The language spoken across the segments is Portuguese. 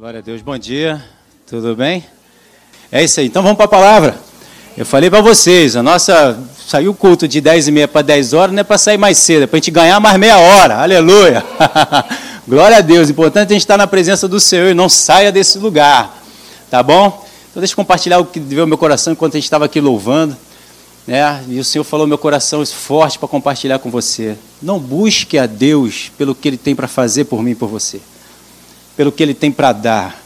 Glória a Deus, bom dia, tudo bem? É isso aí, então vamos para a palavra. Eu falei para vocês, a nossa. Saiu o culto de 10 e meia para 10 horas, não é para sair mais cedo, é para a gente ganhar mais meia hora, aleluia! Glória a Deus, importante a gente estar na presença do Senhor e não saia desse lugar, tá bom? Então deixa eu compartilhar o que veio ao meu coração enquanto a gente estava aqui louvando. Né? E o Senhor falou meu coração forte para compartilhar com você. Não busque a Deus pelo que Ele tem para fazer por mim e por você, pelo que Ele tem para dar,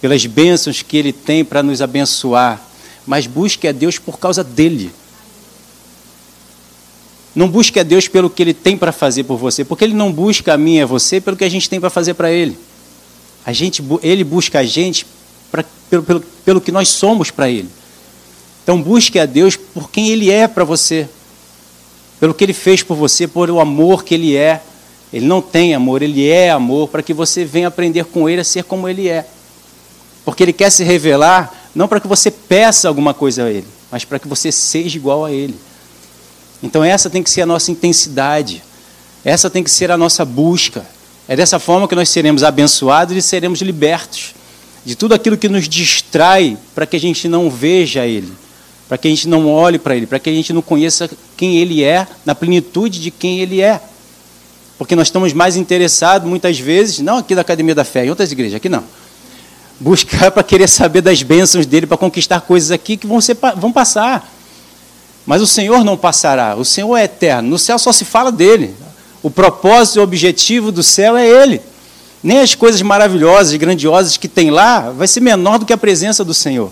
pelas bênçãos que Ele tem para nos abençoar, mas busque a Deus por causa dele. Não busque a Deus pelo que Ele tem para fazer por você, porque Ele não busca a mim e a você pelo que a gente tem para fazer para Ele. A gente, ele busca a gente pra, pelo, pelo, pelo que nós somos para Ele. Então busque a Deus por quem Ele é para você, pelo que Ele fez por você, por o amor que Ele é. Ele não tem amor, Ele é amor, para que você venha aprender com Ele a ser como Ele é. Porque Ele quer se revelar, não para que você peça alguma coisa a Ele, mas para que você seja igual a Ele. Então essa tem que ser a nossa intensidade, essa tem que ser a nossa busca. É dessa forma que nós seremos abençoados e seremos libertos de tudo aquilo que nos distrai para que a gente não veja Ele para que a gente não olhe para Ele, para que a gente não conheça quem Ele é, na plenitude de quem Ele é. Porque nós estamos mais interessados, muitas vezes, não aqui da Academia da Fé, em outras igrejas, aqui não. Buscar para querer saber das bênçãos dele, para conquistar coisas aqui que vão, ser, vão passar. Mas o Senhor não passará, o Senhor é eterno. No céu só se fala dele. O propósito e o objetivo do céu é Ele. Nem as coisas maravilhosas e grandiosas que tem lá vai ser menor do que a presença do Senhor.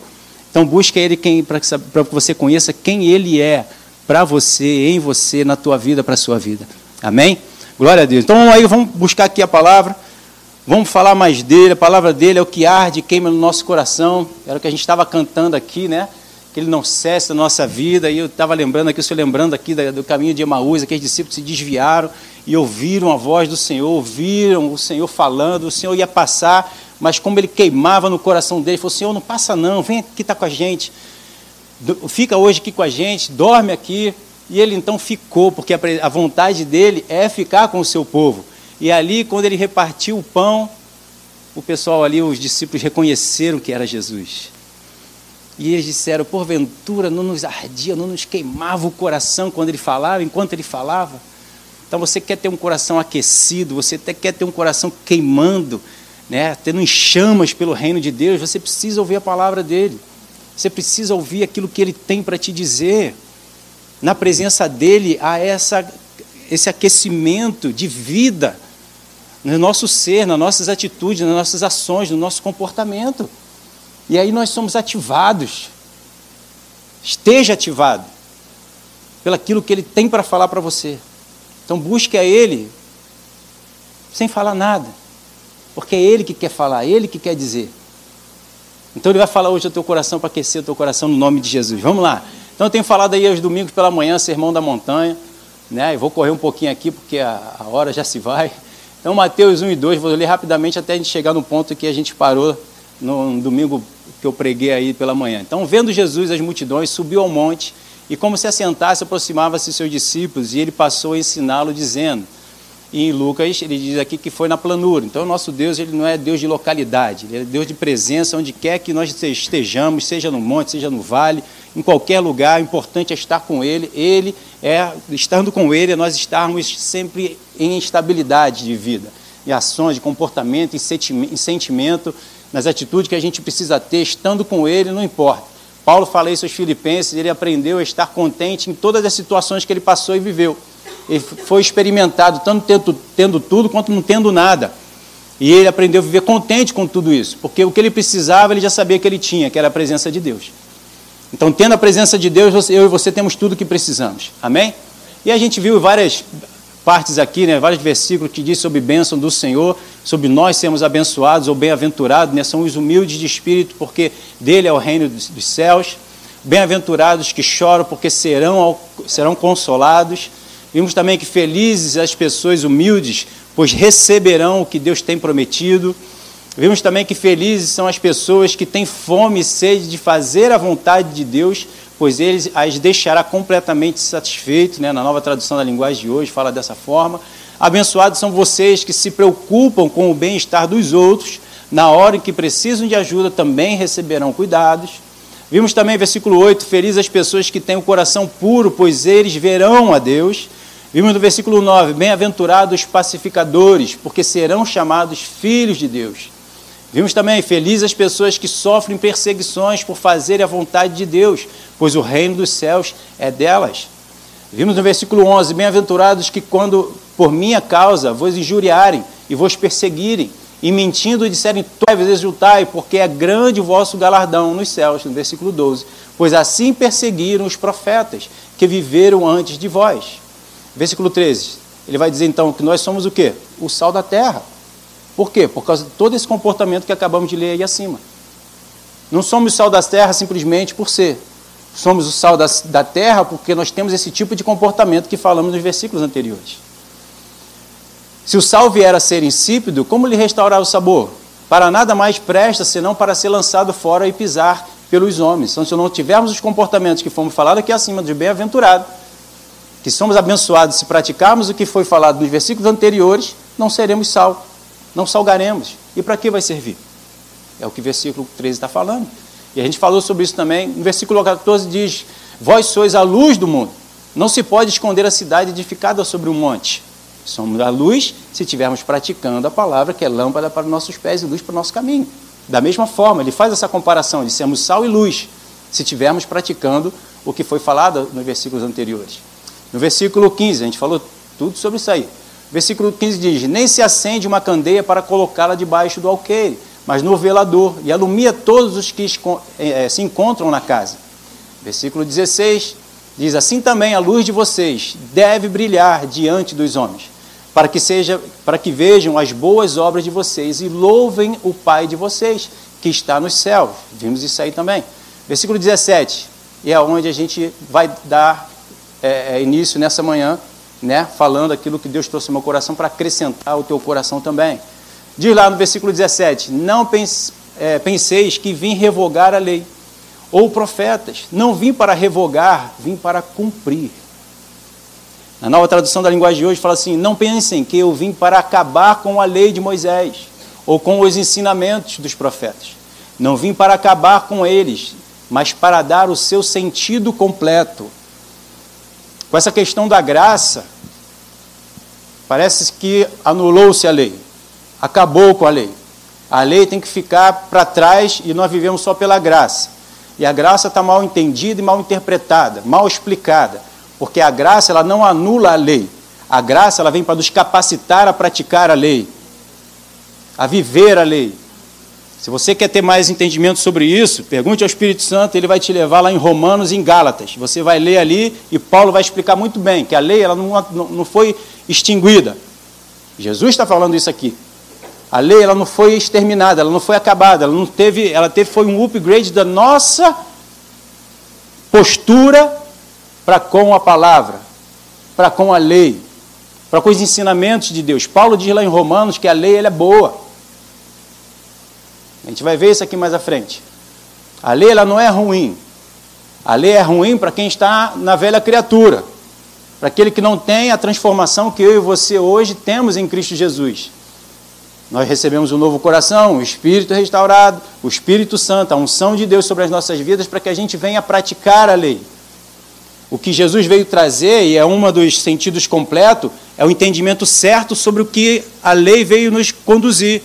Então busque Ele para que você conheça quem Ele é para você, em você, na tua vida, para a sua vida. Amém? Glória a Deus. Então aí vamos buscar aqui a palavra. Vamos falar mais dele. A palavra dele é o que arde, queima no nosso coração. Era o que a gente estava cantando aqui, né? Que ele não cesse na nossa vida. E eu estava lembrando aqui, estou lembrando aqui do caminho de Emaús, aqueles discípulos se desviaram e ouviram a voz do Senhor, ouviram o Senhor falando, o Senhor ia passar mas como ele queimava no coração dele, falou: Senhor, não passa não, vem aqui estar tá com a gente, fica hoje aqui com a gente, dorme aqui. E ele então ficou, porque a vontade dele é ficar com o seu povo. E ali, quando ele repartiu o pão, o pessoal ali, os discípulos reconheceram que era Jesus. E eles disseram: porventura não nos ardia, não nos queimava o coração quando ele falava, enquanto ele falava. Então você quer ter um coração aquecido, você até quer ter um coração queimando, né, tendo chamas pelo reino de Deus, você precisa ouvir a palavra dele. Você precisa ouvir aquilo que ele tem para te dizer. Na presença dele há essa, esse aquecimento de vida no nosso ser, nas nossas atitudes, nas nossas ações, no nosso comportamento. E aí nós somos ativados. Esteja ativado pelaquilo que ele tem para falar para você. Então busque a ele sem falar nada. Porque é Ele que quer falar, é Ele que quer dizer. Então Ele vai falar hoje ao teu coração para aquecer o teu coração no nome de Jesus. Vamos lá. Então eu tenho falado aí aos domingos pela manhã, Sermão da Montanha. Né? Eu vou correr um pouquinho aqui porque a, a hora já se vai. Então Mateus 1 e 2, vou ler rapidamente até a gente chegar no ponto que a gente parou no, no domingo que eu preguei aí pela manhã. Então, vendo Jesus as multidões, subiu ao monte e como se assentasse, aproximava-se seus discípulos e ele passou a ensiná-lo dizendo e em Lucas ele diz aqui que foi na planura. Então, o nosso Deus ele não é Deus de localidade, ele é Deus de presença onde quer que nós estejamos, seja no monte, seja no vale, em qualquer lugar. O importante é estar com Ele. Ele é, estando com Ele, é nós estarmos sempre em estabilidade de vida, em ações, de comportamento, em sentimento, nas atitudes que a gente precisa ter, estando com Ele, não importa. Paulo fala isso aos Filipenses, ele aprendeu a estar contente em todas as situações que ele passou e viveu ele foi experimentado tanto tendo, tendo tudo quanto não tendo nada. E ele aprendeu a viver contente com tudo isso, porque o que ele precisava ele já sabia que ele tinha, que era a presença de Deus. Então, tendo a presença de Deus, eu e você temos tudo o que precisamos. Amém? E a gente viu várias partes aqui, né, vários versículos que diz sobre bênção do Senhor, sobre nós sermos abençoados ou bem-aventurados, né, são os humildes de espírito, porque dele é o reino dos, dos céus. Bem-aventurados que choram, porque serão, serão consolados. Vimos também que felizes as pessoas humildes, pois receberão o que Deus tem prometido. Vimos também que felizes são as pessoas que têm fome e sede de fazer a vontade de Deus, pois Ele as deixará completamente satisfeitos. Né? Na nova tradução da linguagem de hoje fala dessa forma. Abençoados são vocês que se preocupam com o bem-estar dos outros, na hora em que precisam de ajuda, também receberão cuidados. Vimos também, versículo 8: Felizes as pessoas que têm o coração puro, pois eles verão a Deus. Vimos no versículo 9: Bem-aventurados os pacificadores, porque serão chamados filhos de Deus. Vimos também, felizes as pessoas que sofrem perseguições por fazerem a vontade de Deus, pois o reino dos céus é delas. Vimos no versículo 11: Bem-aventurados que, quando por minha causa vos injuriarem e vos perseguirem, e mentindo disserem todas exultai, porque é grande o vosso galardão nos céus, no versículo 12. Pois assim perseguiram os profetas que viveram antes de vós. Versículo 13. Ele vai dizer então que nós somos o quê? O sal da terra. Por quê? Por causa de todo esse comportamento que acabamos de ler aí acima. Não somos sal da terra simplesmente por ser. Somos o sal da, da terra porque nós temos esse tipo de comportamento que falamos nos versículos anteriores. Se o sal vier a ser insípido, como lhe restaurar o sabor? Para nada mais presta senão para ser lançado fora e pisar pelos homens. Então, se não tivermos os comportamentos que fomos falados aqui acima de bem-aventurado, que somos abençoados se praticarmos o que foi falado nos versículos anteriores, não seremos sal não salgaremos. E para que vai servir? É o que o versículo 13 está falando. E a gente falou sobre isso também. No versículo 14 diz: Vós sois a luz do mundo. Não se pode esconder a cidade edificada sobre um monte. Somos a luz se estivermos praticando a palavra que é lâmpada para os nossos pés e luz para o nosso caminho. Da mesma forma, ele faz essa comparação de sermos sal e luz se estivermos praticando o que foi falado nos versículos anteriores. No versículo 15, a gente falou tudo sobre isso aí. Versículo 15 diz: Nem se acende uma candeia para colocá-la debaixo do alqueire, mas no velador, e alumia todos os que eh, se encontram na casa. Versículo 16 diz: Assim também a luz de vocês deve brilhar diante dos homens, para que, seja, para que vejam as boas obras de vocês e louvem o Pai de vocês, que está nos céus. Vimos isso aí também. Versículo 17, e é onde a gente vai dar é, início nessa manhã né, falando aquilo que Deus trouxe no meu coração para acrescentar o teu coração também. Diz lá no versículo 17: Não é, penseis que vim revogar a lei, ou profetas. Não vim para revogar, vim para cumprir. Na nova tradução da linguagem de hoje fala assim: Não pensem que eu vim para acabar com a lei de Moisés, ou com os ensinamentos dos profetas. Não vim para acabar com eles, mas para dar o seu sentido completo com essa questão da graça, parece que anulou-se a lei, acabou com a lei. A lei tem que ficar para trás e nós vivemos só pela graça. E a graça está mal entendida e mal interpretada, mal explicada, porque a graça ela não anula a lei. A graça ela vem para nos capacitar a praticar a lei, a viver a lei. Se você quer ter mais entendimento sobre isso, pergunte ao Espírito Santo, ele vai te levar lá em Romanos e em Gálatas. Você vai ler ali e Paulo vai explicar muito bem que a lei ela não, não foi extinguida. Jesus está falando isso aqui. A lei ela não foi exterminada, ela não foi acabada, ela não teve, ela teve foi um upgrade da nossa postura para com a palavra, para com a lei, para com os ensinamentos de Deus. Paulo diz lá em Romanos que a lei ela é boa. A gente vai ver isso aqui mais à frente. A lei ela não é ruim. A lei é ruim para quem está na velha criatura, para aquele que não tem a transformação que eu e você hoje temos em Cristo Jesus. Nós recebemos um novo coração, o Espírito restaurado, o Espírito Santo, a unção de Deus sobre as nossas vidas para que a gente venha praticar a lei. O que Jesus veio trazer, e é um dos sentidos completos, é o entendimento certo sobre o que a lei veio nos conduzir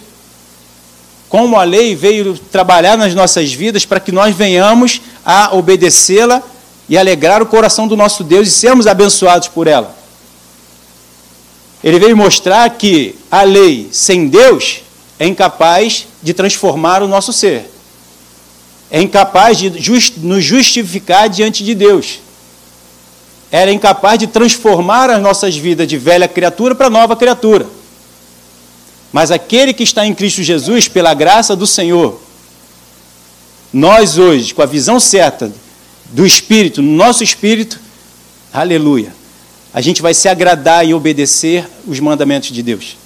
como a lei veio trabalhar nas nossas vidas para que nós venhamos a obedecê-la e alegrar o coração do nosso Deus e sermos abençoados por ela. Ele veio mostrar que a lei sem Deus é incapaz de transformar o nosso ser, é incapaz de just, nos justificar diante de Deus. Era incapaz de transformar as nossas vidas de velha criatura para nova criatura. Mas aquele que está em Cristo Jesus, pela graça do Senhor, nós hoje, com a visão certa do Espírito, no nosso Espírito, aleluia, a gente vai se agradar e obedecer os mandamentos de Deus.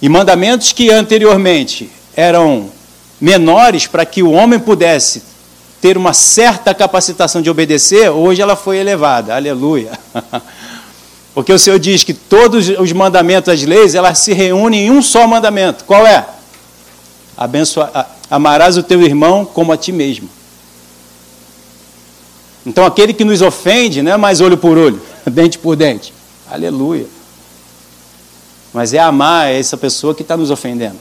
E mandamentos que anteriormente eram menores para que o homem pudesse ter uma certa capacitação de obedecer, hoje ela foi elevada. Aleluia. Porque o Senhor diz que todos os mandamentos, as leis, elas se reúnem em um só mandamento. Qual é? Abençoa, amarás o teu irmão como a ti mesmo. Então aquele que nos ofende não é mais olho por olho, dente por dente. Aleluia. Mas é amar essa pessoa que está nos ofendendo.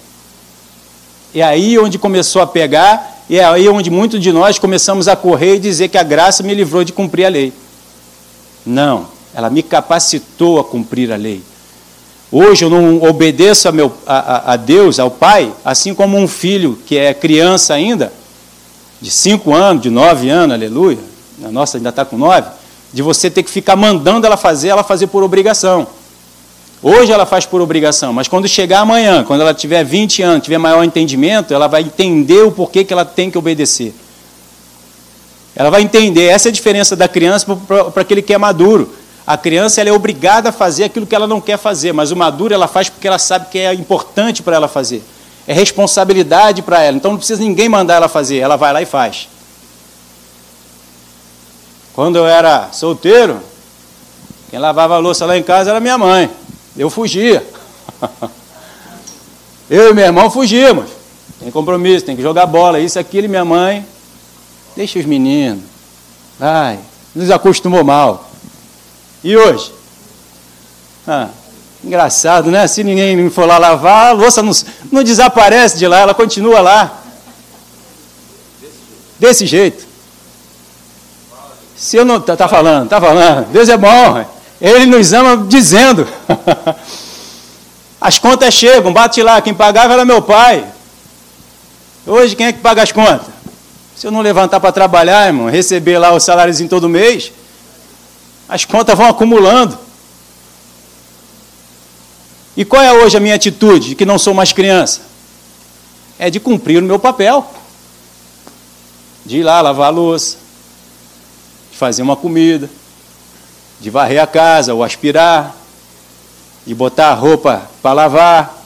É aí onde começou a pegar, e é aí onde muitos de nós começamos a correr e dizer que a graça me livrou de cumprir a lei. Não, ela me capacitou a cumprir a lei. Hoje eu não obedeço a, meu, a, a, Deus, ao Pai, assim como um filho que é criança ainda, de cinco anos, de nove anos, aleluia, a nossa ainda está com nove, de você ter que ficar mandando ela fazer, ela fazer por obrigação. Hoje ela faz por obrigação, mas quando chegar amanhã, quando ela tiver 20 anos, tiver maior entendimento, ela vai entender o porquê que ela tem que obedecer. Ela vai entender, essa é a diferença da criança para aquele que é maduro. A criança ela é obrigada a fazer aquilo que ela não quer fazer, mas o maduro ela faz porque ela sabe que é importante para ela fazer. É responsabilidade para ela. Então não precisa ninguém mandar ela fazer, ela vai lá e faz. Quando eu era solteiro, quem lavava a louça lá em casa era minha mãe. Eu fugia. Eu e meu irmão fugíamos. Tem compromisso, tem que jogar bola, isso, aquilo, e minha mãe. Deixa os meninos. Vai. Nos acostumou mal. E hoje? Ah, engraçado, né? Se ninguém for lá lavar, a louça não, não desaparece de lá, ela continua lá. Desse jeito. Se eu não. Tá, tá falando, tá falando. Deus é bom. Ele nos ama dizendo. As contas chegam, bate lá, quem pagava era meu pai. Hoje quem é que paga as contas? Se eu não levantar para trabalhar, irmão, receber lá os salários em todo mês, as contas vão acumulando. E qual é hoje a minha atitude, que não sou mais criança? É de cumprir o meu papel. De ir lá lavar a louça, de fazer uma comida, de varrer a casa ou aspirar, de botar a roupa para lavar.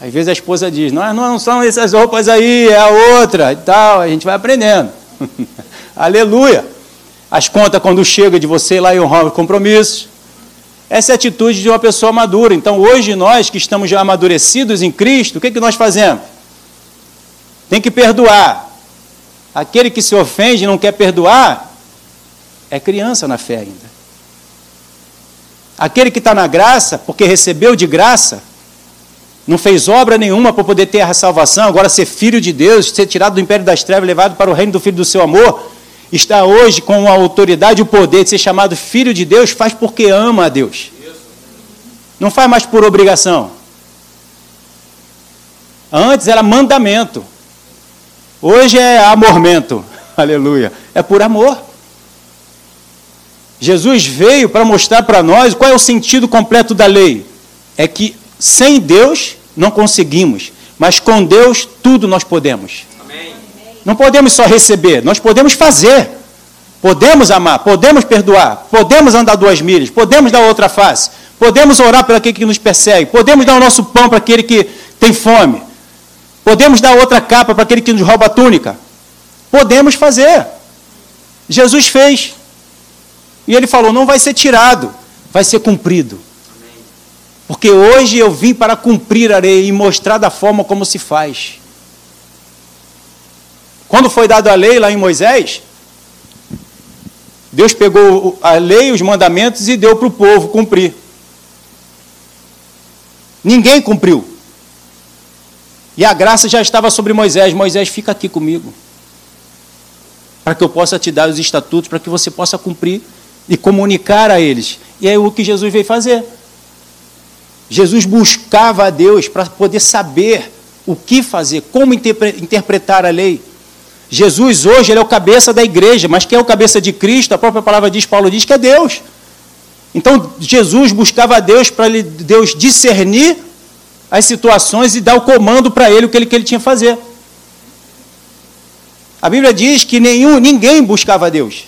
Às vezes a esposa diz: não, não são essas roupas aí, é a outra e tal. A gente vai aprendendo. Aleluia. As contas quando chega de você lá e honrar os compromissos. Essa é a atitude de uma pessoa madura. Então, hoje, nós que estamos já amadurecidos em Cristo, o que, que nós fazemos? Tem que perdoar. Aquele que se ofende e não quer perdoar, é criança na fé ainda. Aquele que está na graça, porque recebeu de graça, não fez obra nenhuma para poder ter a salvação, agora ser filho de Deus, ser tirado do império das trevas, levado para o reino do Filho do seu amor, está hoje com a autoridade e o poder de ser chamado filho de Deus, faz porque ama a Deus. Não faz mais por obrigação. Antes era mandamento. Hoje é amormento. Aleluia. É por amor. Jesus veio para mostrar para nós qual é o sentido completo da lei. É que sem Deus não conseguimos, mas com Deus tudo nós podemos. Não podemos só receber, nós podemos fazer. Podemos amar, podemos perdoar, podemos andar duas milhas, podemos dar outra face, podemos orar para aquele que nos persegue, podemos dar o nosso pão para aquele que tem fome, podemos dar outra capa para aquele que nos rouba a túnica. Podemos fazer. Jesus fez. E ele falou: não vai ser tirado, vai ser cumprido. Porque hoje eu vim para cumprir a lei e mostrar da forma como se faz. Quando foi dado a lei lá em Moisés, Deus pegou a lei, os mandamentos e deu para o povo cumprir. Ninguém cumpriu. E a graça já estava sobre Moisés. Moisés, fica aqui comigo. Para que eu possa te dar os estatutos, para que você possa cumprir e comunicar a eles. E é o que Jesus veio fazer. Jesus buscava a Deus para poder saber o que fazer, como interpretar a lei. Jesus hoje ele é o cabeça da igreja, mas quem é o cabeça de Cristo? A própria palavra diz, Paulo diz que é Deus. Então Jesus buscava a Deus para Deus discernir as situações e dar o comando para ele o que ele, que ele tinha que fazer. A Bíblia diz que nenhum, ninguém buscava a Deus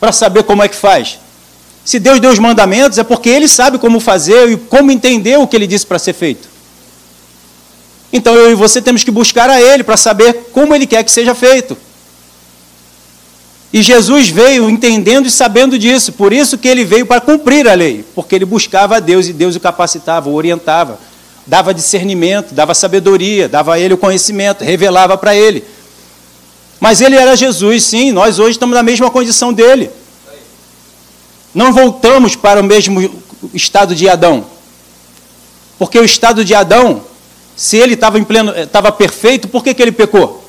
para saber como é que faz. Se Deus deu os mandamentos, é porque Ele sabe como fazer e como entender o que Ele disse para ser feito. Então eu e você temos que buscar a Ele para saber como Ele quer que seja feito. E Jesus veio entendendo e sabendo disso, por isso que ele veio para cumprir a lei, porque ele buscava a Deus e Deus o capacitava, o orientava. dava discernimento, dava sabedoria, dava a ele o conhecimento, revelava para ele. Mas ele era Jesus, sim, nós hoje estamos na mesma condição dele. Não voltamos para o mesmo estado de Adão. Porque o estado de Adão, se ele estava em pleno, estava perfeito, por que, que ele pecou?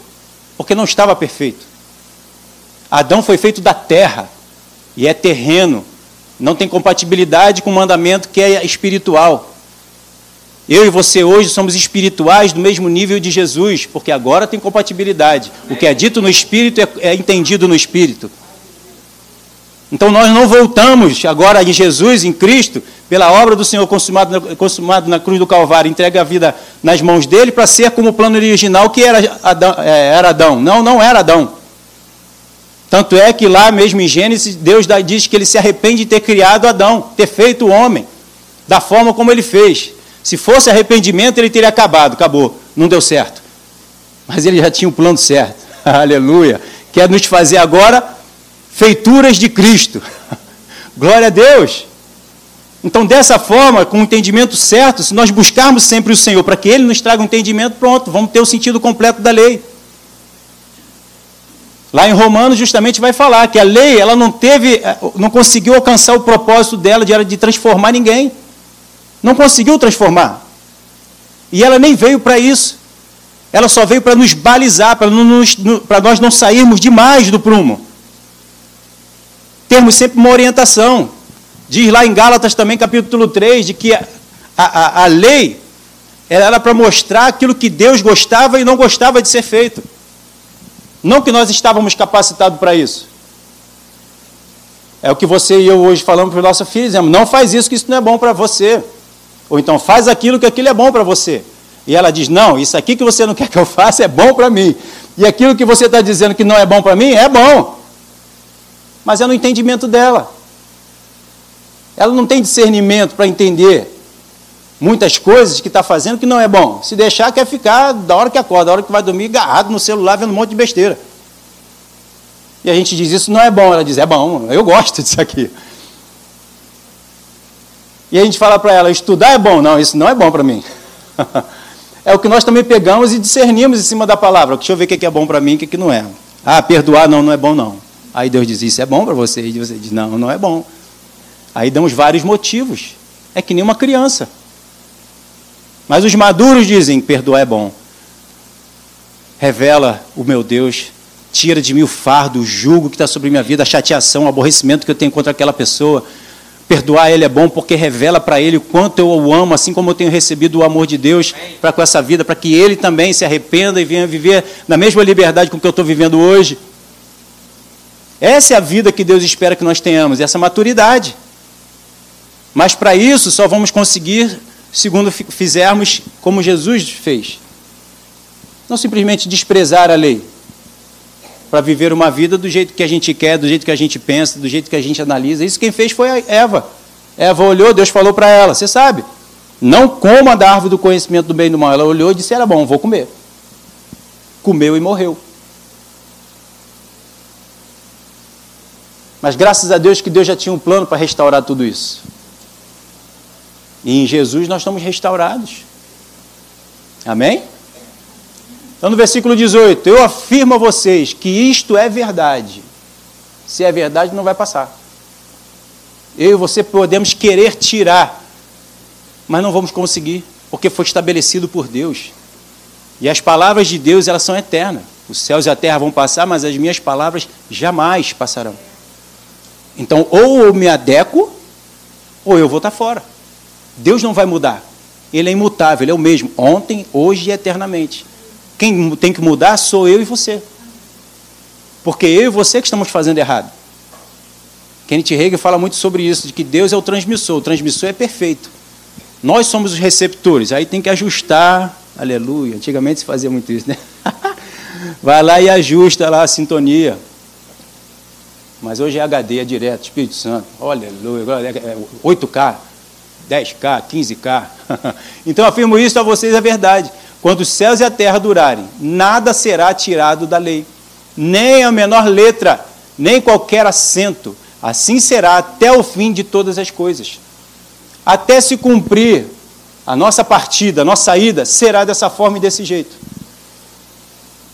Porque não estava perfeito. Adão foi feito da terra e é terreno, não tem compatibilidade com o mandamento que é espiritual. Eu e você hoje somos espirituais do mesmo nível de Jesus, porque agora tem compatibilidade. O que é dito no espírito é, é entendido no espírito. Então nós não voltamos agora em Jesus, em Cristo, pela obra do Senhor consumado, consumado na cruz do Calvário, entrega a vida nas mãos dele para ser como o plano original que era Adão, é, era Adão. Não, não era Adão. Tanto é que lá mesmo em Gênesis, Deus diz que ele se arrepende de ter criado Adão, ter feito o homem, da forma como ele fez. Se fosse arrependimento, ele teria acabado, acabou, não deu certo. Mas ele já tinha o plano certo, aleluia. Quer nos fazer agora feituras de Cristo. Glória a Deus. Então, dessa forma, com o entendimento certo, se nós buscarmos sempre o Senhor para que Ele nos traga um entendimento, pronto, vamos ter o sentido completo da lei. Lá em Romanos, justamente vai falar que a lei ela não teve, eh, não conseguiu alcançar o propósito dela de, de transformar ninguém. Não conseguiu transformar. E ela nem veio para isso. Ela só veio para nos balizar, para, nós não sairmos demais do prumo termos sempre uma orientação. Diz lá em Gálatas também, capítulo 3, de que a, a, a lei era para mostrar aquilo que Deus gostava e não gostava de ser feito. Não que nós estávamos capacitados para isso. É o que você e eu hoje falamos para o nosso filho, dizemos, não faz isso, que isso não é bom para você. Ou então, faz aquilo que aquilo é bom para você. E ela diz, não, isso aqui que você não quer que eu faça é bom para mim. E aquilo que você está dizendo que não é bom para mim, é bom mas é no entendimento dela. Ela não tem discernimento para entender muitas coisas que está fazendo que não é bom. Se deixar, quer ficar da hora que acorda, da hora que vai dormir, agarrado no celular, vendo um monte de besteira. E a gente diz, isso não é bom. Ela diz, é bom, eu gosto disso aqui. E a gente fala para ela, estudar é bom. Não, isso não é bom para mim. é o que nós também pegamos e discernimos em cima da palavra. Deixa eu ver o que é bom para mim e o que não é. Ah, perdoar não, não é bom não. Aí Deus diz: Isso é bom para você. E você diz: Não, não é bom. Aí damos vários motivos. É que nem uma criança. Mas os maduros dizem: Perdoar é bom. Revela o meu Deus, tira de mim o fardo, o jugo que está sobre minha vida, a chateação, o aborrecimento que eu tenho contra aquela pessoa. Perdoar ele é bom porque revela para ele o quanto eu o amo, assim como eu tenho recebido o amor de Deus para com essa vida, para que ele também se arrependa e venha viver na mesma liberdade com que eu estou vivendo hoje. Essa é a vida que Deus espera que nós tenhamos, essa maturidade. Mas para isso só vamos conseguir segundo fizermos como Jesus fez. Não simplesmente desprezar a lei para viver uma vida do jeito que a gente quer, do jeito que a gente pensa, do jeito que a gente analisa. Isso quem fez foi a Eva. Eva olhou, Deus falou para ela: Você sabe, não coma da árvore do conhecimento do bem e do mal. Ela olhou e disse: Era bom, vou comer. Comeu e morreu. Mas graças a Deus que Deus já tinha um plano para restaurar tudo isso. E em Jesus nós estamos restaurados. Amém? Então no versículo 18, eu afirmo a vocês que isto é verdade. Se é verdade, não vai passar. Eu e você podemos querer tirar, mas não vamos conseguir, porque foi estabelecido por Deus. E as palavras de Deus, elas são eternas. Os céus e a terra vão passar, mas as minhas palavras jamais passarão. Então, ou eu me adequo, ou eu vou estar fora. Deus não vai mudar. Ele é imutável, ele é o mesmo, ontem, hoje e eternamente. Quem tem que mudar sou eu e você. Porque eu e você que estamos fazendo errado. Kenneth Hagin fala muito sobre isso, de que Deus é o transmissor, o transmissor é perfeito. Nós somos os receptores, aí tem que ajustar, aleluia. Antigamente se fazia muito isso, né? Vai lá e ajusta lá a sintonia. Mas hoje é HD, é direto, Espírito Santo. Olha, 8K, 10K, 15K. então afirmo isso a vocês é verdade. Quando os céus e a terra durarem, nada será tirado da lei, nem a menor letra, nem qualquer acento. Assim será até o fim de todas as coisas. Até se cumprir A nossa partida, a nossa saída será dessa forma e desse jeito.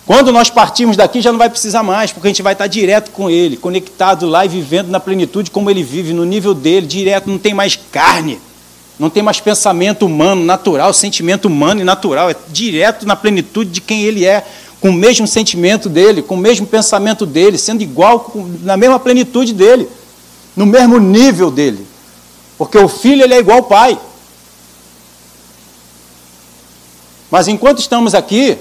Quando nós partirmos daqui, já não vai precisar mais, porque a gente vai estar direto com Ele, conectado lá e vivendo na plenitude como Ele vive, no nível dele, direto, não tem mais carne, não tem mais pensamento humano, natural, sentimento humano e natural, é direto na plenitude de quem Ele é, com o mesmo sentimento dele, com o mesmo pensamento dele, sendo igual, na mesma plenitude dele, no mesmo nível dele. Porque o filho ele é igual ao pai. Mas enquanto estamos aqui,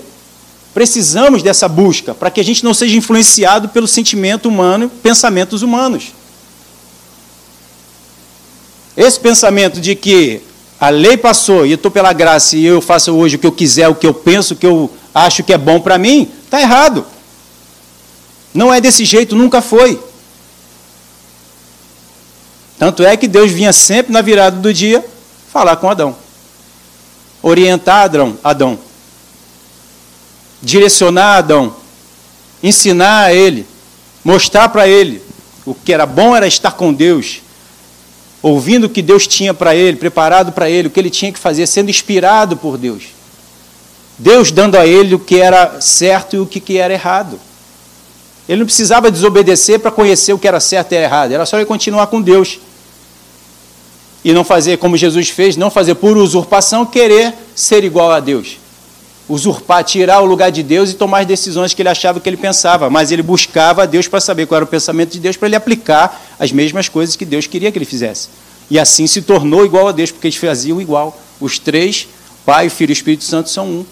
precisamos dessa busca para que a gente não seja influenciado pelo sentimento humano, pensamentos humanos. Esse pensamento de que a lei passou e eu estou pela graça e eu faço hoje o que eu quiser, o que eu penso, o que eu acho que é bom para mim, está errado. Não é desse jeito, nunca foi. Tanto é que Deus vinha sempre na virada do dia falar com Adão orientar Adão, Adão, direcionar Adão, ensinar a ele, mostrar para ele o que era bom era estar com Deus, ouvindo o que Deus tinha para ele, preparado para ele, o que ele tinha que fazer, sendo inspirado por Deus. Deus dando a ele o que era certo e o que era errado. Ele não precisava desobedecer para conhecer o que era certo e errado, era só ele continuar com Deus e não fazer como Jesus fez, não fazer por usurpação, querer ser igual a Deus. Usurpar, tirar o lugar de Deus e tomar as decisões que ele achava que ele pensava, mas ele buscava Deus para saber qual era o pensamento de Deus, para ele aplicar as mesmas coisas que Deus queria que ele fizesse. E assim se tornou igual a Deus, porque eles faziam igual. Os três, Pai, Filho e Espírito Santo, são um.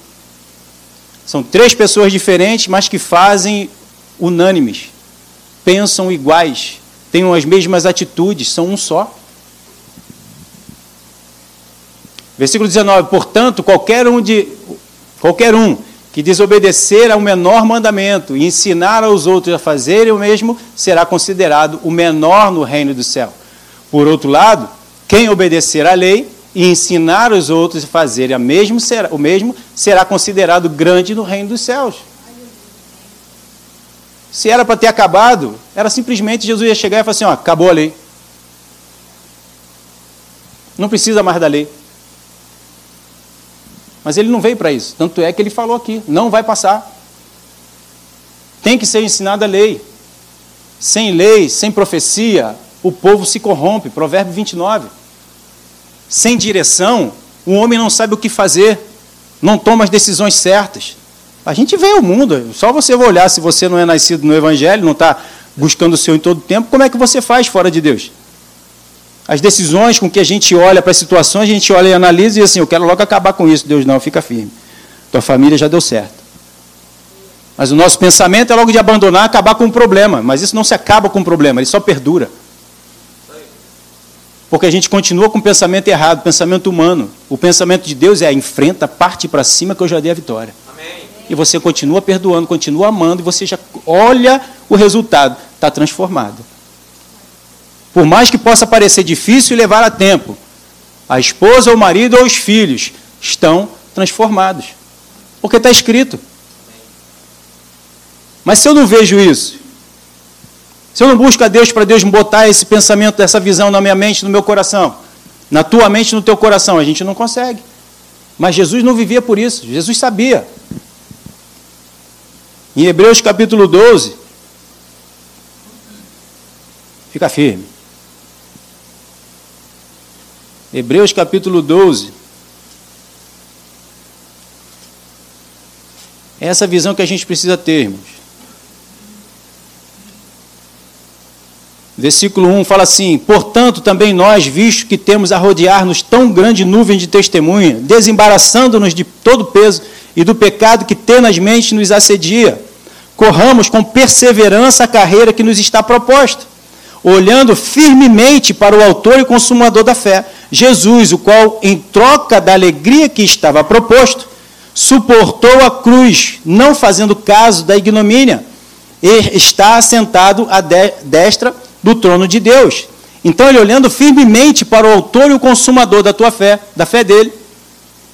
São três pessoas diferentes, mas que fazem unânimes, pensam iguais, têm as mesmas atitudes, são um só. Versículo 19: Portanto, qualquer um, de, qualquer um que desobedecer ao menor mandamento e ensinar aos outros a fazerem o mesmo, será considerado o menor no reino do céu. Por outro lado, quem obedecer à lei e ensinar os outros a fazerem mesmo, será, o mesmo, será considerado grande no reino dos céus. Se era para ter acabado, era simplesmente Jesus ia chegar e falar assim: ó, acabou a lei. Não precisa mais da lei. Mas ele não veio para isso. Tanto é que ele falou aqui: não vai passar. Tem que ser ensinada a lei. Sem lei, sem profecia, o povo se corrompe. Provérbio 29. Sem direção, o homem não sabe o que fazer, não toma as decisões certas. A gente vê o mundo, só você olhar se você não é nascido no Evangelho, não está buscando o seu em todo tempo, como é que você faz fora de Deus? As decisões com que a gente olha para as situações, a gente olha e analisa e diz assim, eu quero logo acabar com isso. Deus, não, fica firme. Tua família já deu certo. Mas o nosso pensamento é logo de abandonar, acabar com o problema. Mas isso não se acaba com o problema, ele só perdura. Porque a gente continua com o pensamento errado, pensamento humano. O pensamento de Deus é enfrenta, parte para cima que eu já dei a vitória. Amém. E você continua perdoando, continua amando, e você já olha o resultado, está transformado. Por mais que possa parecer difícil e levar a tempo, a esposa, o marido ou os filhos estão transformados. Porque está escrito. Mas se eu não vejo isso, se eu não busco a Deus para Deus botar esse pensamento, essa visão na minha mente, no meu coração, na tua mente, no teu coração, a gente não consegue. Mas Jesus não vivia por isso, Jesus sabia. Em Hebreus capítulo 12, fica firme. Hebreus capítulo 12. É essa visão que a gente precisa ter, irmãos. Versículo 1 fala assim: Portanto, também nós, visto que temos a rodear-nos tão grande nuvem de testemunha, desembaraçando-nos de todo peso e do pecado que tenazmente nos assedia, corramos com perseverança a carreira que nos está proposta olhando firmemente para o Autor e Consumador da fé, Jesus, o qual, em troca da alegria que estava proposto, suportou a cruz, não fazendo caso da ignomínia, e está assentado à destra do trono de Deus. Então, ele olhando firmemente para o Autor e o Consumador da tua fé, da fé dele,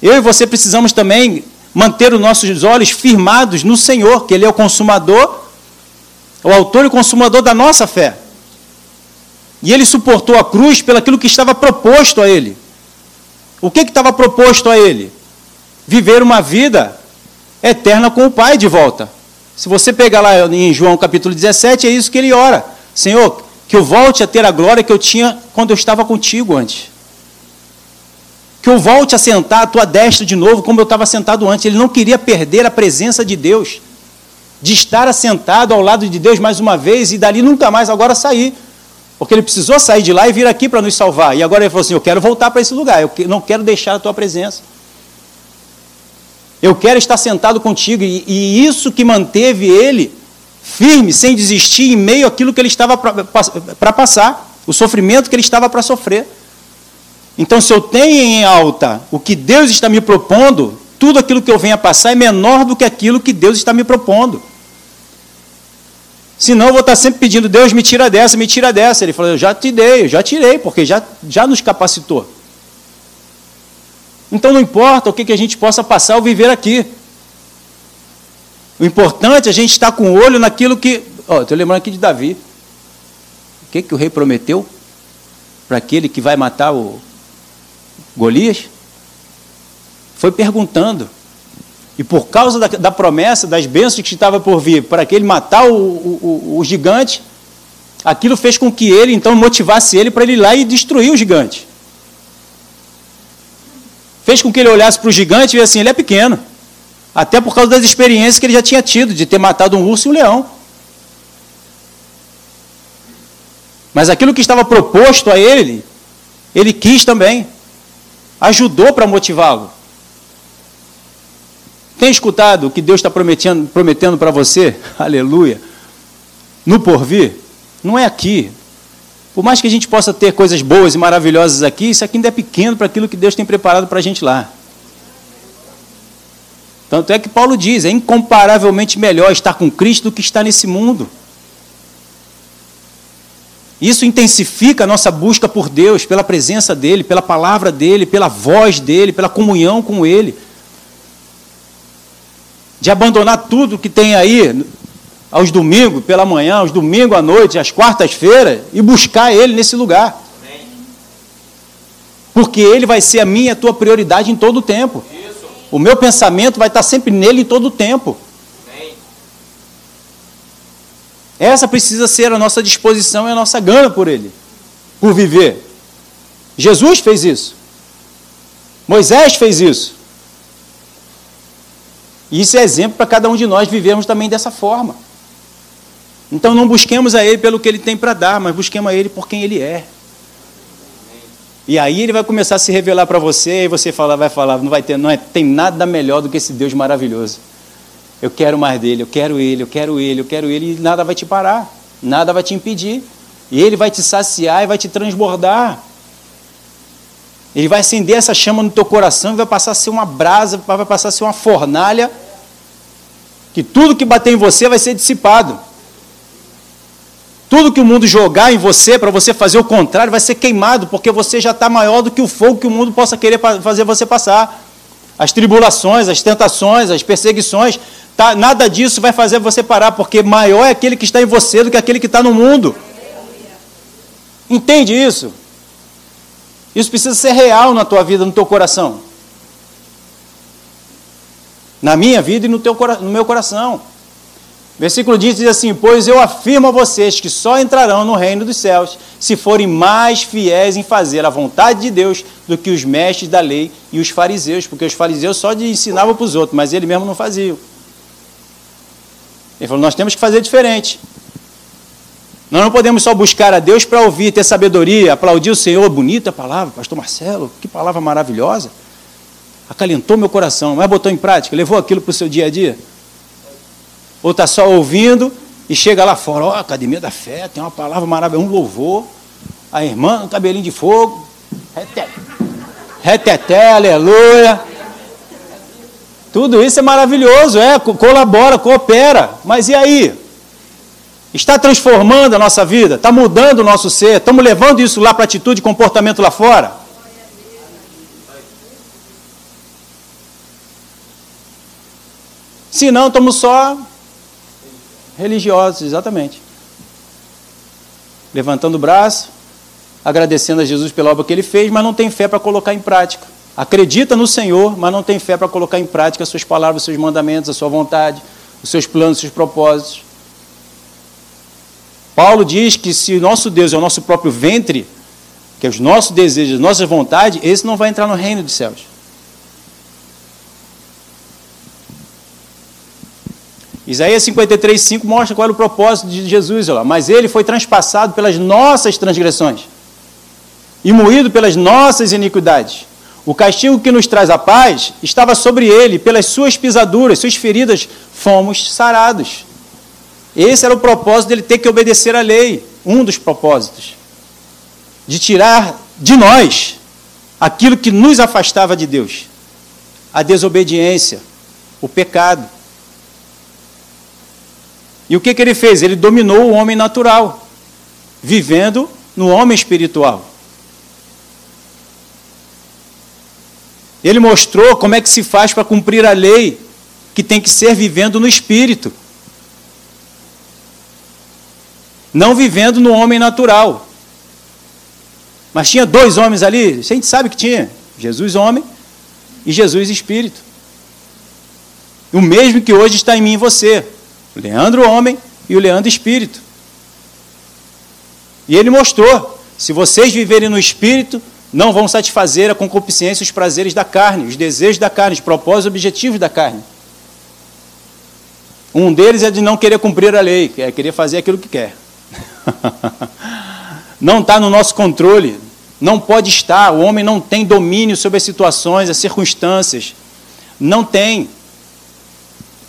eu e você precisamos também manter os nossos olhos firmados no Senhor, que Ele é o consumador, o autor e consumador da nossa fé. E ele suportou a cruz pelo aquilo que estava proposto a ele. O que estava proposto a ele? Viver uma vida eterna com o Pai de volta. Se você pegar lá em João capítulo 17, é isso que ele ora. Senhor, que eu volte a ter a glória que eu tinha quando eu estava contigo antes. Que eu volte a sentar à tua destra de novo, como eu estava sentado antes. Ele não queria perder a presença de Deus, de estar assentado ao lado de Deus mais uma vez e dali nunca mais agora sair. Porque ele precisou sair de lá e vir aqui para nos salvar. E agora ele falou assim: Eu quero voltar para esse lugar, eu não quero deixar a tua presença. Eu quero estar sentado contigo. E, e isso que manteve ele firme, sem desistir, em meio àquilo que ele estava para passar, o sofrimento que ele estava para sofrer. Então, se eu tenho em alta o que Deus está me propondo, tudo aquilo que eu venho a passar é menor do que aquilo que Deus está me propondo. Senão eu vou estar sempre pedindo, Deus me tira dessa, me tira dessa. Ele falou, eu já te dei, eu já tirei, porque já, já nos capacitou. Então não importa o que, que a gente possa passar ou viver aqui. O importante é a gente estar com o olho naquilo que. Estou lembrando aqui de Davi. O que, que o rei prometeu para aquele que vai matar o Golias? Foi perguntando. E por causa da, da promessa, das bênçãos que estava por vir, para que ele matar o, o, o gigante, aquilo fez com que ele, então, motivasse ele para ele ir lá e destruir o gigante. Fez com que ele olhasse para o gigante e assim: ele é pequeno. Até por causa das experiências que ele já tinha tido, de ter matado um urso e um leão. Mas aquilo que estava proposto a ele, ele quis também. Ajudou para motivá-lo. Tem escutado o que Deus está prometendo, prometendo para você? Aleluia. No porvir? Não é aqui. Por mais que a gente possa ter coisas boas e maravilhosas aqui, isso aqui ainda é pequeno para aquilo que Deus tem preparado para a gente lá. Tanto é que Paulo diz: é incomparavelmente melhor estar com Cristo do que estar nesse mundo. Isso intensifica a nossa busca por Deus, pela presença dEle, pela palavra dEle, pela voz dEle, pela comunhão com Ele de abandonar tudo que tem aí aos domingos, pela manhã, aos domingos à noite, às quartas-feiras, e buscar Ele nesse lugar. Porque Ele vai ser a minha a tua prioridade em todo o tempo. O meu pensamento vai estar sempre nele em todo o tempo. Essa precisa ser a nossa disposição e a nossa gana por Ele, por viver. Jesus fez isso. Moisés fez isso. E isso é exemplo para cada um de nós vivermos também dessa forma. Então não busquemos a Ele pelo que Ele tem para dar, mas busquemos a Ele por quem Ele é. E aí Ele vai começar a se revelar para você, e você fala, vai falar, não vai ter, não é, tem nada melhor do que esse Deus maravilhoso. Eu quero mais dele, eu quero Ele, eu quero Ele, eu quero Ele, e nada vai te parar, nada vai te impedir. E Ele vai te saciar e vai te transbordar. Ele vai acender essa chama no teu coração e vai passar a ser uma brasa, vai passar a ser uma fornalha, que tudo que bater em você vai ser dissipado. Tudo que o mundo jogar em você, para você fazer o contrário, vai ser queimado, porque você já está maior do que o fogo que o mundo possa querer fazer você passar. As tribulações, as tentações, as perseguições, tá, nada disso vai fazer você parar, porque maior é aquele que está em você do que aquele que está no mundo. Entende isso? Isso precisa ser real na tua vida, no teu coração. Na minha vida e no, teu, no meu coração. Versículo 10 diz assim: Pois eu afirmo a vocês que só entrarão no reino dos céus se forem mais fiéis em fazer a vontade de Deus do que os mestres da lei e os fariseus, porque os fariseus só ensinavam para os outros, mas ele mesmo não fazia. Ele falou: Nós temos que fazer diferente. Nós não podemos só buscar a Deus para ouvir, ter sabedoria, aplaudir o Senhor. Bonita palavra, pastor Marcelo, que palavra maravilhosa. Acalentou meu coração, mas botou em prática, levou aquilo para o seu dia a dia. Ou está só ouvindo e chega lá fora, ó, oh, Academia da Fé, tem uma palavra maravilhosa, um louvor. A irmã, um cabelinho de fogo. Reteté, aleluia. Tudo isso é maravilhoso, é, colabora, coopera. Mas e aí? Está transformando a nossa vida? Está mudando o nosso ser? Estamos levando isso lá para atitude e comportamento lá fora? Se não, estamos só religiosos, exatamente. Levantando o braço, agradecendo a Jesus pela obra que ele fez, mas não tem fé para colocar em prática. Acredita no Senhor, mas não tem fé para colocar em prática as suas palavras, os seus mandamentos, a sua vontade, os seus planos, os seus propósitos. Paulo diz que se nosso Deus é o nosso próprio ventre, que é os nossos desejos, as nossas vontades, esse não vai entrar no reino dos céus. Isaías 53, 5 mostra qual era o propósito de Jesus. Lá. Mas ele foi transpassado pelas nossas transgressões e moído pelas nossas iniquidades. O castigo que nos traz a paz estava sobre ele, pelas suas pisaduras, suas feridas, fomos sarados. Esse era o propósito dele ter que obedecer à lei, um dos propósitos. De tirar de nós aquilo que nos afastava de Deus. A desobediência, o pecado. E o que, que ele fez? Ele dominou o homem natural, vivendo no homem espiritual. Ele mostrou como é que se faz para cumprir a lei, que tem que ser vivendo no espírito. Não vivendo no homem natural. Mas tinha dois homens ali, a gente sabe que tinha: Jesus, homem, e Jesus, espírito. O mesmo que hoje está em mim e você: o Leandro, homem, e o Leandro, espírito. E ele mostrou: se vocês viverem no espírito, não vão satisfazer a concupiscência os prazeres da carne, os desejos da carne, os propósitos e objetivos da carne. Um deles é de não querer cumprir a lei, é querer fazer aquilo que quer. não está no nosso controle, não pode estar. O homem não tem domínio sobre as situações, as circunstâncias. Não tem.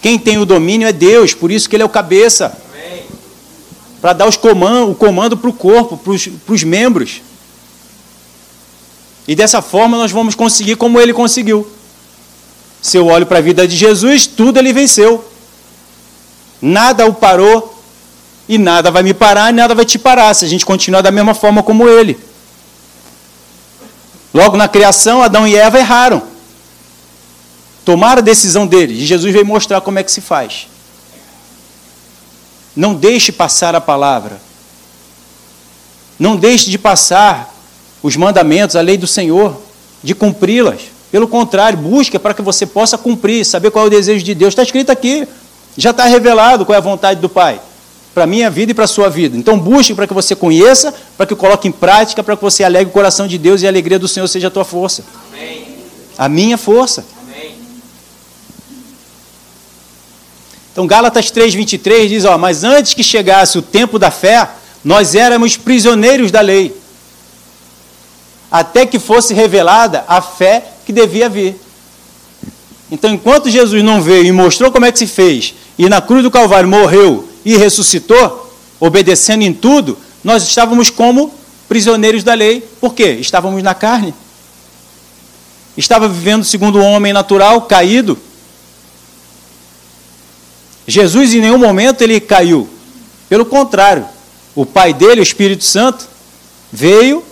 Quem tem o domínio é Deus, por isso que ele é o cabeça. Para dar os comando, o comando para o corpo, para os membros. E dessa forma nós vamos conseguir como ele conseguiu. Se eu olho para a vida de Jesus, tudo ele venceu. Nada o parou e nada vai me parar e nada vai te parar se a gente continuar da mesma forma como ele. Logo na criação, Adão e Eva erraram. Tomaram a decisão deles e Jesus veio mostrar como é que se faz. Não deixe passar a palavra. Não deixe de passar os mandamentos, a lei do Senhor, de cumpri-las. Pelo contrário, busque para que você possa cumprir, saber qual é o desejo de Deus. Está escrito aqui, já está revelado qual é a vontade do Pai, para a minha vida e para a sua vida. Então busque para que você conheça, para que coloque em prática, para que você alegre o coração de Deus e a alegria do Senhor seja a tua força. Amém. A minha força. Amém. Então Gálatas 3,23 diz, ó, mas antes que chegasse o tempo da fé, nós éramos prisioneiros da lei até que fosse revelada a fé que devia vir. Então, enquanto Jesus não veio e mostrou como é que se fez, e na cruz do Calvário morreu e ressuscitou, obedecendo em tudo, nós estávamos como prisioneiros da lei. Por quê? Estávamos na carne. Estava vivendo segundo o homem natural, caído. Jesus em nenhum momento ele caiu. Pelo contrário, o Pai dele, o Espírito Santo, veio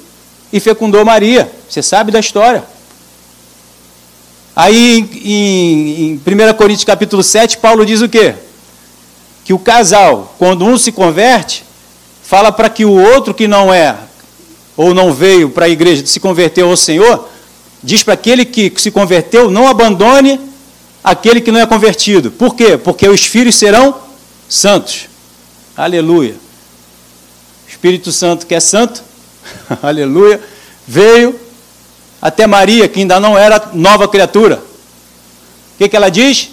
e fecundou Maria. Você sabe da história. Aí em, em 1 Coríntios capítulo 7, Paulo diz o quê? Que o casal, quando um se converte, fala para que o outro que não é, ou não veio para a igreja, se converteu ao Senhor, diz para aquele que se converteu, não abandone aquele que não é convertido. Por quê? Porque os filhos serão santos. Aleluia. Espírito Santo que é santo, aleluia, veio até Maria, que ainda não era nova criatura. O que, que ela diz?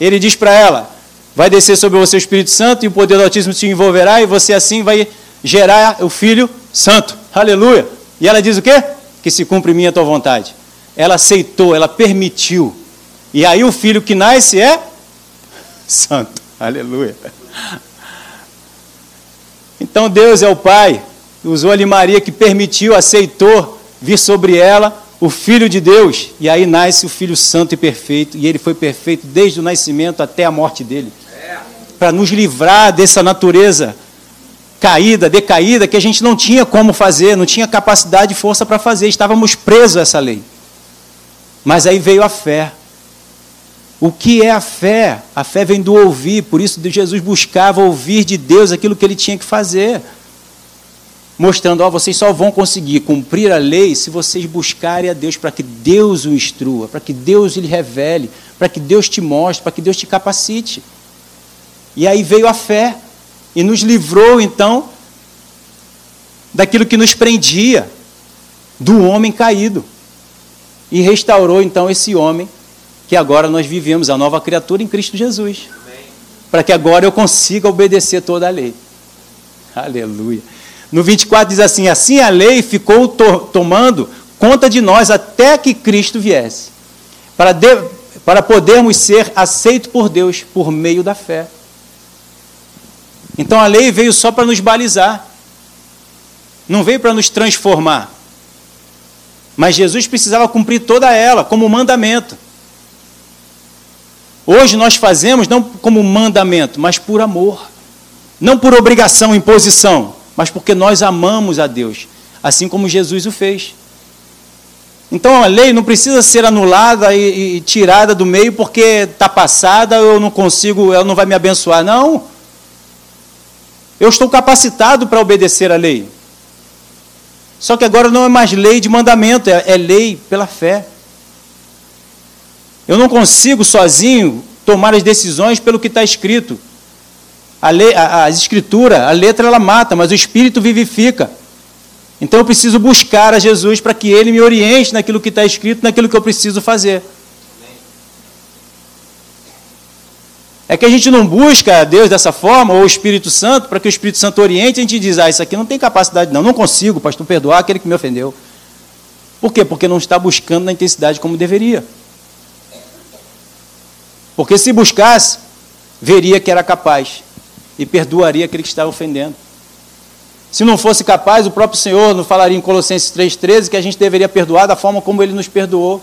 Ele diz para ela: vai descer sobre você o Espírito Santo e o poder do Altíssimo te envolverá, e você assim vai gerar o Filho Santo. Aleluia. E ela diz o quê? Que se cumpre minha tua vontade. Ela aceitou, ela permitiu. E aí o filho que nasce é santo. Aleluia. Então Deus é o Pai usou ali Maria que permitiu, aceitou vir sobre ela o Filho de Deus. E aí nasce o Filho Santo e perfeito. E ele foi perfeito desde o nascimento até a morte dele. Para nos livrar dessa natureza caída, decaída, que a gente não tinha como fazer, não tinha capacidade e força para fazer. Estávamos presos a essa lei. Mas aí veio a fé. O que é a fé? A fé vem do ouvir, por isso Jesus buscava ouvir de Deus aquilo que ele tinha que fazer. mostrando: ó, vocês só vão conseguir cumprir a lei se vocês buscarem a Deus para que Deus o instrua, para que Deus lhe revele, para que Deus te mostre, para que Deus te capacite. E aí veio a fé e nos livrou então daquilo que nos prendia, do homem caído. E restaurou então esse homem que agora nós vivemos, a nova criatura em Cristo Jesus. Para que agora eu consiga obedecer toda a lei. Aleluia. No 24 diz assim: Assim a lei ficou to tomando conta de nós até que Cristo viesse, para, para podermos ser aceitos por Deus por meio da fé. Então a lei veio só para nos balizar, não veio para nos transformar. Mas Jesus precisava cumprir toda ela como mandamento. Hoje nós fazemos não como mandamento, mas por amor. Não por obrigação, imposição, mas porque nós amamos a Deus, assim como Jesus o fez. Então a lei não precisa ser anulada e, e tirada do meio porque está passada, eu não consigo, ela não vai me abençoar. Não. Eu estou capacitado para obedecer a lei. Só que agora não é mais lei de mandamento, é, é lei pela fé. Eu não consigo sozinho tomar as decisões pelo que está escrito. A, lei, a, a escritura, a letra ela mata, mas o espírito vivifica. Então eu preciso buscar a Jesus para que ele me oriente naquilo que está escrito, naquilo que eu preciso fazer. É que a gente não busca Deus dessa forma, ou o Espírito Santo, para que o Espírito Santo oriente, a gente diz, ah, isso aqui não tem capacidade, não, não consigo, pastor, perdoar aquele que me ofendeu. Por quê? Porque não está buscando na intensidade como deveria. Porque se buscasse, veria que era capaz e perdoaria aquele que estava ofendendo. Se não fosse capaz, o próprio Senhor nos falaria em Colossenses 3,13 que a gente deveria perdoar da forma como ele nos perdoou.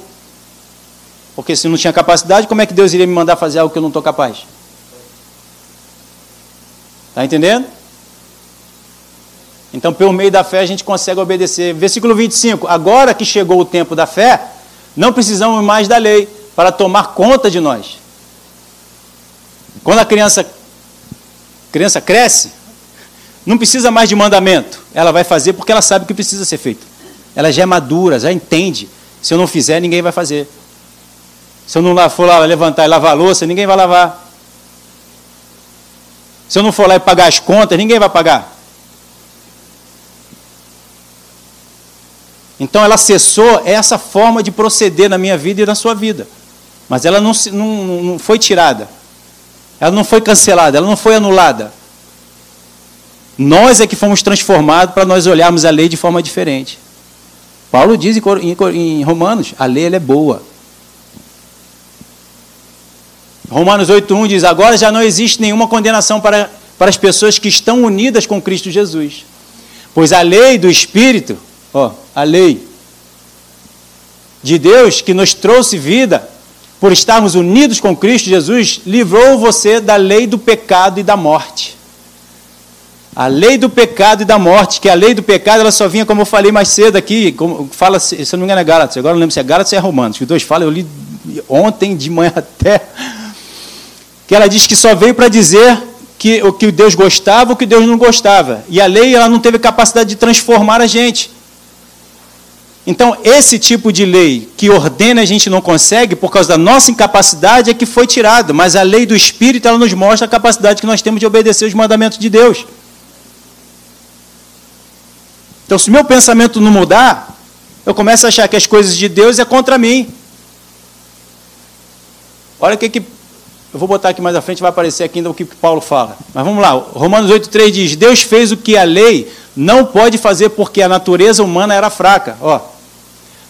Porque se não tinha capacidade, como é que Deus iria me mandar fazer algo que eu não estou capaz? Está entendendo? Então, pelo meio da fé, a gente consegue obedecer. Versículo 25: Agora que chegou o tempo da fé, não precisamos mais da lei para tomar conta de nós. Quando a criança criança cresce, não precisa mais de mandamento. Ela vai fazer porque ela sabe o que precisa ser feito. Ela já é madura, já entende. Se eu não fizer, ninguém vai fazer. Se eu não for lá levantar e lavar a louça, ninguém vai lavar. Se eu não for lá e pagar as contas, ninguém vai pagar. Então ela acessou essa forma de proceder na minha vida e na sua vida. Mas ela não, não, não foi tirada. Ela não foi cancelada, ela não foi anulada. Nós é que fomos transformados para nós olharmos a lei de forma diferente. Paulo diz em Romanos, a lei é boa. Romanos 8.1 diz, agora já não existe nenhuma condenação para, para as pessoas que estão unidas com Cristo Jesus. Pois a lei do Espírito, ó, a lei de Deus que nos trouxe vida, por estarmos unidos com Cristo Jesus, livrou você da lei do pecado e da morte. A lei do pecado e da morte, que a lei do pecado ela só vinha, como eu falei mais cedo aqui, como fala, se eu não me engano é Gálatas, agora não lembro se é Gálatas ou é Romanos, que os dois falam, eu li ontem de manhã até, que ela diz que só veio para dizer que o que Deus gostava, o que Deus não gostava. E a lei ela não teve capacidade de transformar a gente. Então, esse tipo de lei que ordena a gente não consegue por causa da nossa incapacidade é que foi tirado, mas a lei do Espírito ela nos mostra a capacidade que nós temos de obedecer os mandamentos de Deus. Então, se meu pensamento não mudar, eu começo a achar que as coisas de Deus é contra mim. Olha o que, que eu vou botar aqui mais à frente, vai aparecer aqui ainda o que Paulo fala. Mas vamos lá, Romanos 8,3 diz: Deus fez o que a lei não pode fazer porque a natureza humana era fraca. Ó,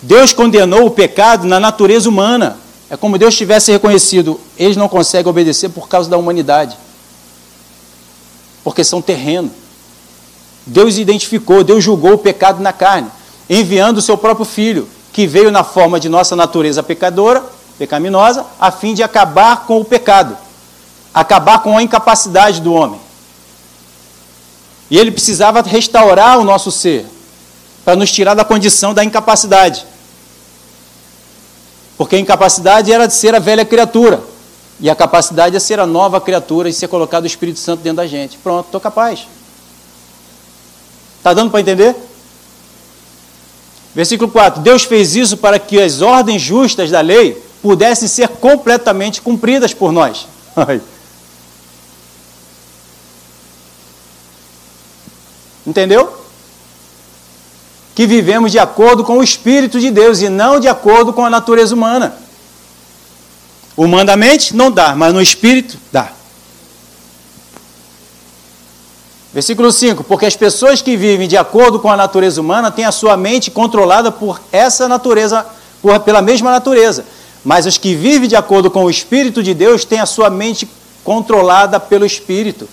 Deus condenou o pecado na natureza humana. É como Deus tivesse reconhecido, eles não conseguem obedecer por causa da humanidade. Porque são terreno. Deus identificou, Deus julgou o pecado na carne, enviando o seu próprio filho, que veio na forma de nossa natureza pecadora, pecaminosa, a fim de acabar com o pecado, acabar com a incapacidade do homem. E ele precisava restaurar o nosso ser, para nos tirar da condição da incapacidade. Porque a incapacidade era de ser a velha criatura. E a capacidade é ser a nova criatura e ser colocado o Espírito Santo dentro da gente. Pronto, estou capaz. Está dando para entender? Versículo 4: Deus fez isso para que as ordens justas da lei pudessem ser completamente cumpridas por nós. Entendeu? Que vivemos de acordo com o Espírito de Deus e não de acordo com a natureza humana. Humanamente não dá, mas no Espírito dá. Versículo 5: Porque as pessoas que vivem de acordo com a natureza humana têm a sua mente controlada por essa natureza, por, pela mesma natureza. Mas os que vivem de acordo com o Espírito de Deus têm a sua mente controlada pelo Espírito.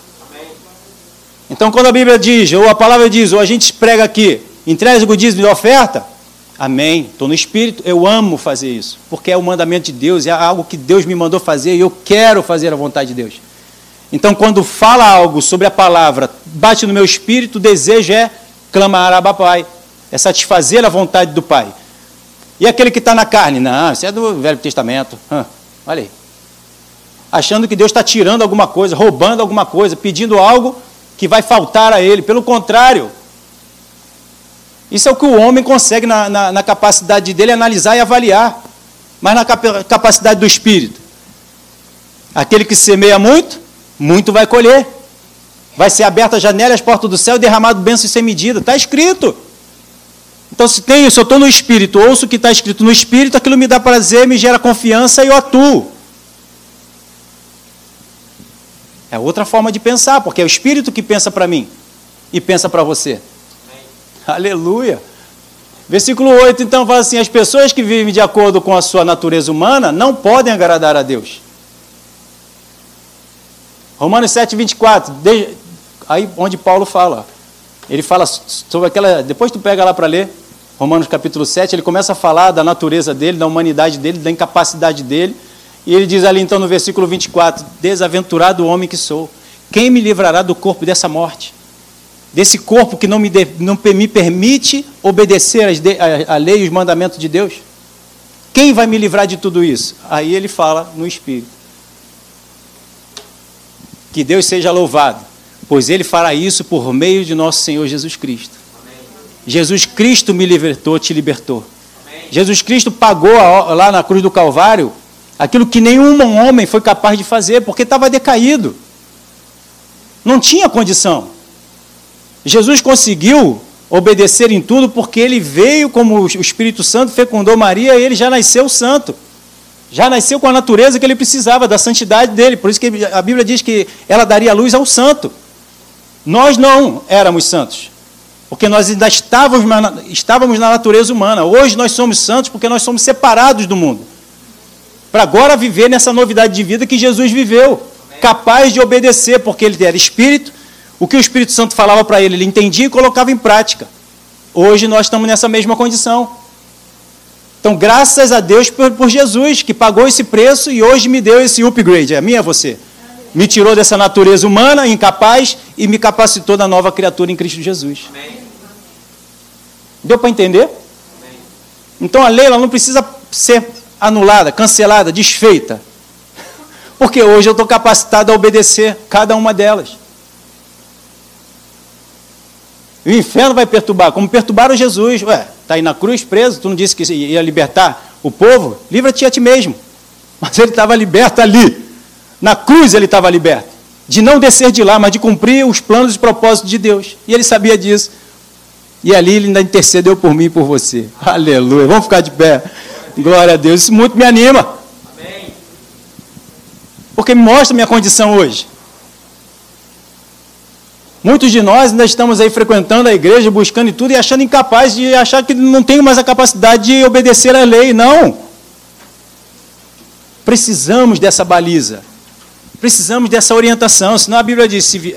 Então, quando a Bíblia diz, ou a palavra diz, ou a gente prega aqui, entrega o dízimo de oferta, amém, estou no Espírito, eu amo fazer isso, porque é o mandamento de Deus, é algo que Deus me mandou fazer e eu quero fazer a vontade de Deus. Então, quando fala algo sobre a palavra, bate no meu espírito, o desejo é clamar a Pai, é satisfazer a vontade do Pai. E aquele que está na carne? Não, isso é do Velho Testamento. Hã, olha aí. Achando que Deus está tirando alguma coisa, roubando alguma coisa, pedindo algo que vai faltar a ele. Pelo contrário, isso é o que o homem consegue na, na, na capacidade dele analisar e avaliar. Mas na capacidade do espírito. Aquele que semeia muito, muito vai colher. Vai ser aberta a janela, as portas do céu, derramado bênção sem medida. Está escrito. Então, se tem isso, eu estou no Espírito, ouço o que está escrito no Espírito, aquilo me dá prazer, me gera confiança e eu atuo. É outra forma de pensar, porque é o Espírito que pensa para mim e pensa para você. Amém. Aleluia. Versículo 8, então, fala assim: as pessoas que vivem de acordo com a sua natureza humana não podem agradar a Deus. Romanos 7, 24, de, aí onde Paulo fala. Ele fala sobre aquela. Depois tu pega lá para ler, Romanos capítulo 7, ele começa a falar da natureza dele, da humanidade dele, da incapacidade dele. E ele diz ali então no versículo 24: Desaventurado homem que sou, quem me livrará do corpo dessa morte? Desse corpo que não me, de, não me permite obedecer a, a lei e os mandamentos de Deus? Quem vai me livrar de tudo isso? Aí ele fala no Espírito. Que Deus seja louvado, pois Ele fará isso por meio de nosso Senhor Jesus Cristo. Jesus Cristo me libertou, te libertou. Amém. Jesus Cristo pagou lá na cruz do Calvário aquilo que nenhum homem foi capaz de fazer, porque estava decaído. Não tinha condição. Jesus conseguiu obedecer em tudo porque ele veio como o Espírito Santo fecundou Maria e ele já nasceu santo já nasceu com a natureza que ele precisava, da santidade dele. Por isso que a Bíblia diz que ela daria luz ao santo. Nós não éramos santos, porque nós ainda estávamos na, estávamos na natureza humana. Hoje nós somos santos porque nós somos separados do mundo. Para agora viver nessa novidade de vida que Jesus viveu, capaz de obedecer, porque ele era espírito, o que o Espírito Santo falava para ele, ele entendia e colocava em prática. Hoje nós estamos nessa mesma condição. Então, graças a Deus por, por, Jesus, que pagou esse preço e hoje me deu esse upgrade. É minha é você. Me tirou dessa natureza humana, incapaz, e me capacitou da nova criatura em Cristo Jesus. Amém. Deu para entender? Então a lei ela não precisa ser anulada, cancelada, desfeita. Porque hoje eu estou capacitado a obedecer cada uma delas. O inferno vai perturbar, como perturbaram Jesus. Ué, está aí na cruz preso, tu não disse que ia libertar o povo? Livra-te a ti mesmo. Mas ele estava liberto ali. Na cruz ele estava liberto. De não descer de lá, mas de cumprir os planos e propósitos de Deus. E ele sabia disso. E ali ele ainda intercedeu por mim e por você. Aleluia. Vamos ficar de pé. Glória a Deus. Isso muito me anima. Porque me mostra minha condição hoje. Muitos de nós ainda estamos aí frequentando a igreja, buscando e tudo, e achando incapaz de achar que não tem mais a capacidade de obedecer à lei. Não. Precisamos dessa baliza. Precisamos dessa orientação. Senão a Bíblia diz: se,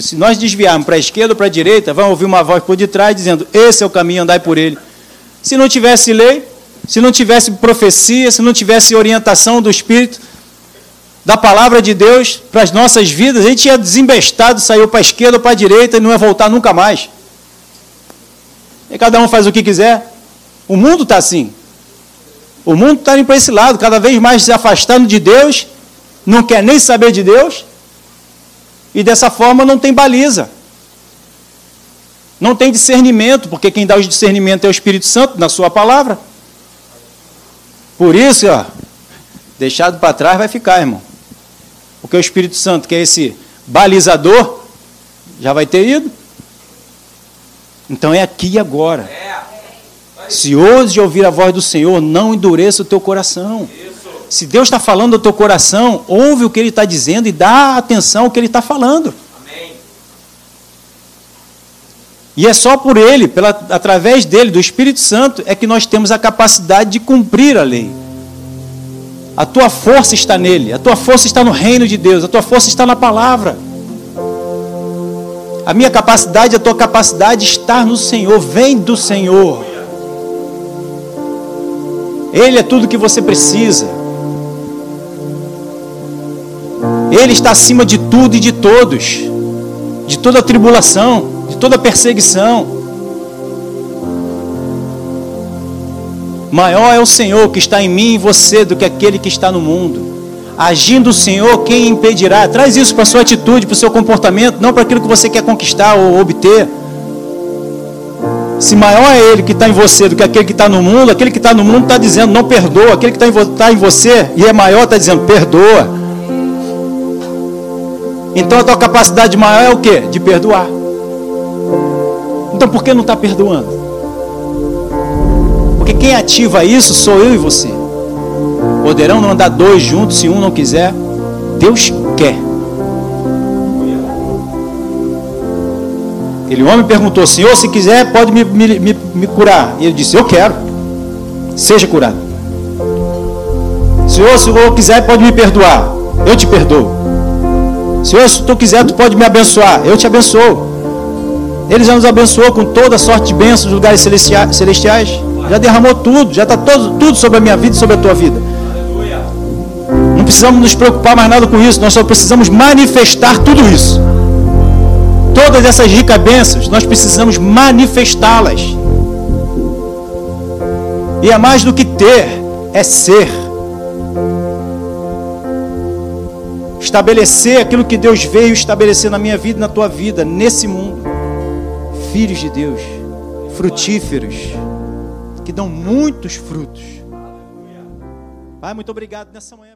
se nós desviarmos para a esquerda ou para a direita, vão ouvir uma voz por detrás dizendo: Esse é o caminho, andai por ele. Se não tivesse lei, se não tivesse profecia, se não tivesse orientação do Espírito, da palavra de Deus para as nossas vidas, a gente ia desembestado, saiu para a esquerda ou para a direita e não ia voltar nunca mais. E cada um faz o que quiser. O mundo está assim. O mundo está indo para esse lado, cada vez mais se afastando de Deus, não quer nem saber de Deus, e dessa forma não tem baliza. Não tem discernimento, porque quem dá o discernimento é o Espírito Santo, na sua palavra. Por isso, ó, deixado para trás vai ficar, irmão. Porque o Espírito Santo, que é esse balizador, já vai ter ido. Então é aqui e agora. Se hoje ouvir a voz do Senhor, não endureça o teu coração. Se Deus está falando ao teu coração, ouve o que Ele está dizendo e dá atenção ao que Ele está falando. E é só por Ele, pela, através dele, do Espírito Santo, é que nós temos a capacidade de cumprir a lei. A tua força está nele, a tua força está no reino de Deus, a tua força está na palavra. A minha capacidade, a tua capacidade está no Senhor, vem do Senhor. Ele é tudo que você precisa. Ele está acima de tudo e de todos, de toda tribulação, de toda perseguição. Maior é o Senhor que está em mim e você do que aquele que está no mundo. Agindo o Senhor, quem impedirá? Traz isso para a sua atitude, para o seu comportamento, não para aquilo que você quer conquistar ou obter. Se maior é Ele que está em você do que aquele que está no mundo, aquele que está no mundo está dizendo não perdoa, aquele que está em, tá em você e é maior está dizendo perdoa. Então a tua capacidade maior é o que? De perdoar. Então por que não está perdoando? Porque quem ativa isso sou eu e você. Poderão não andar dois juntos se um não quiser? Deus quer. Aquele homem perguntou: Senhor, se quiser, pode me, me, me, me curar. E ele disse: Eu quero. Seja curado. Senhor, se o quiser, pode me perdoar. Eu te perdoo. Senhor, se tu quiser, tu pode me abençoar. Eu te abençoo. Ele já nos abençoou com toda sorte de bênçãos nos lugares celestiais. Já derramou tudo, já está tudo sobre a minha vida e sobre a tua vida. Não precisamos nos preocupar mais nada com isso, nós só precisamos manifestar tudo isso. Todas essas ricas bênçãos, nós precisamos manifestá-las. E é mais do que ter, é ser. Estabelecer aquilo que Deus veio estabelecer na minha vida e na tua vida, nesse mundo. Filhos de Deus, frutíferos, que dão muitos frutos. Pai, muito obrigado nessa manhã.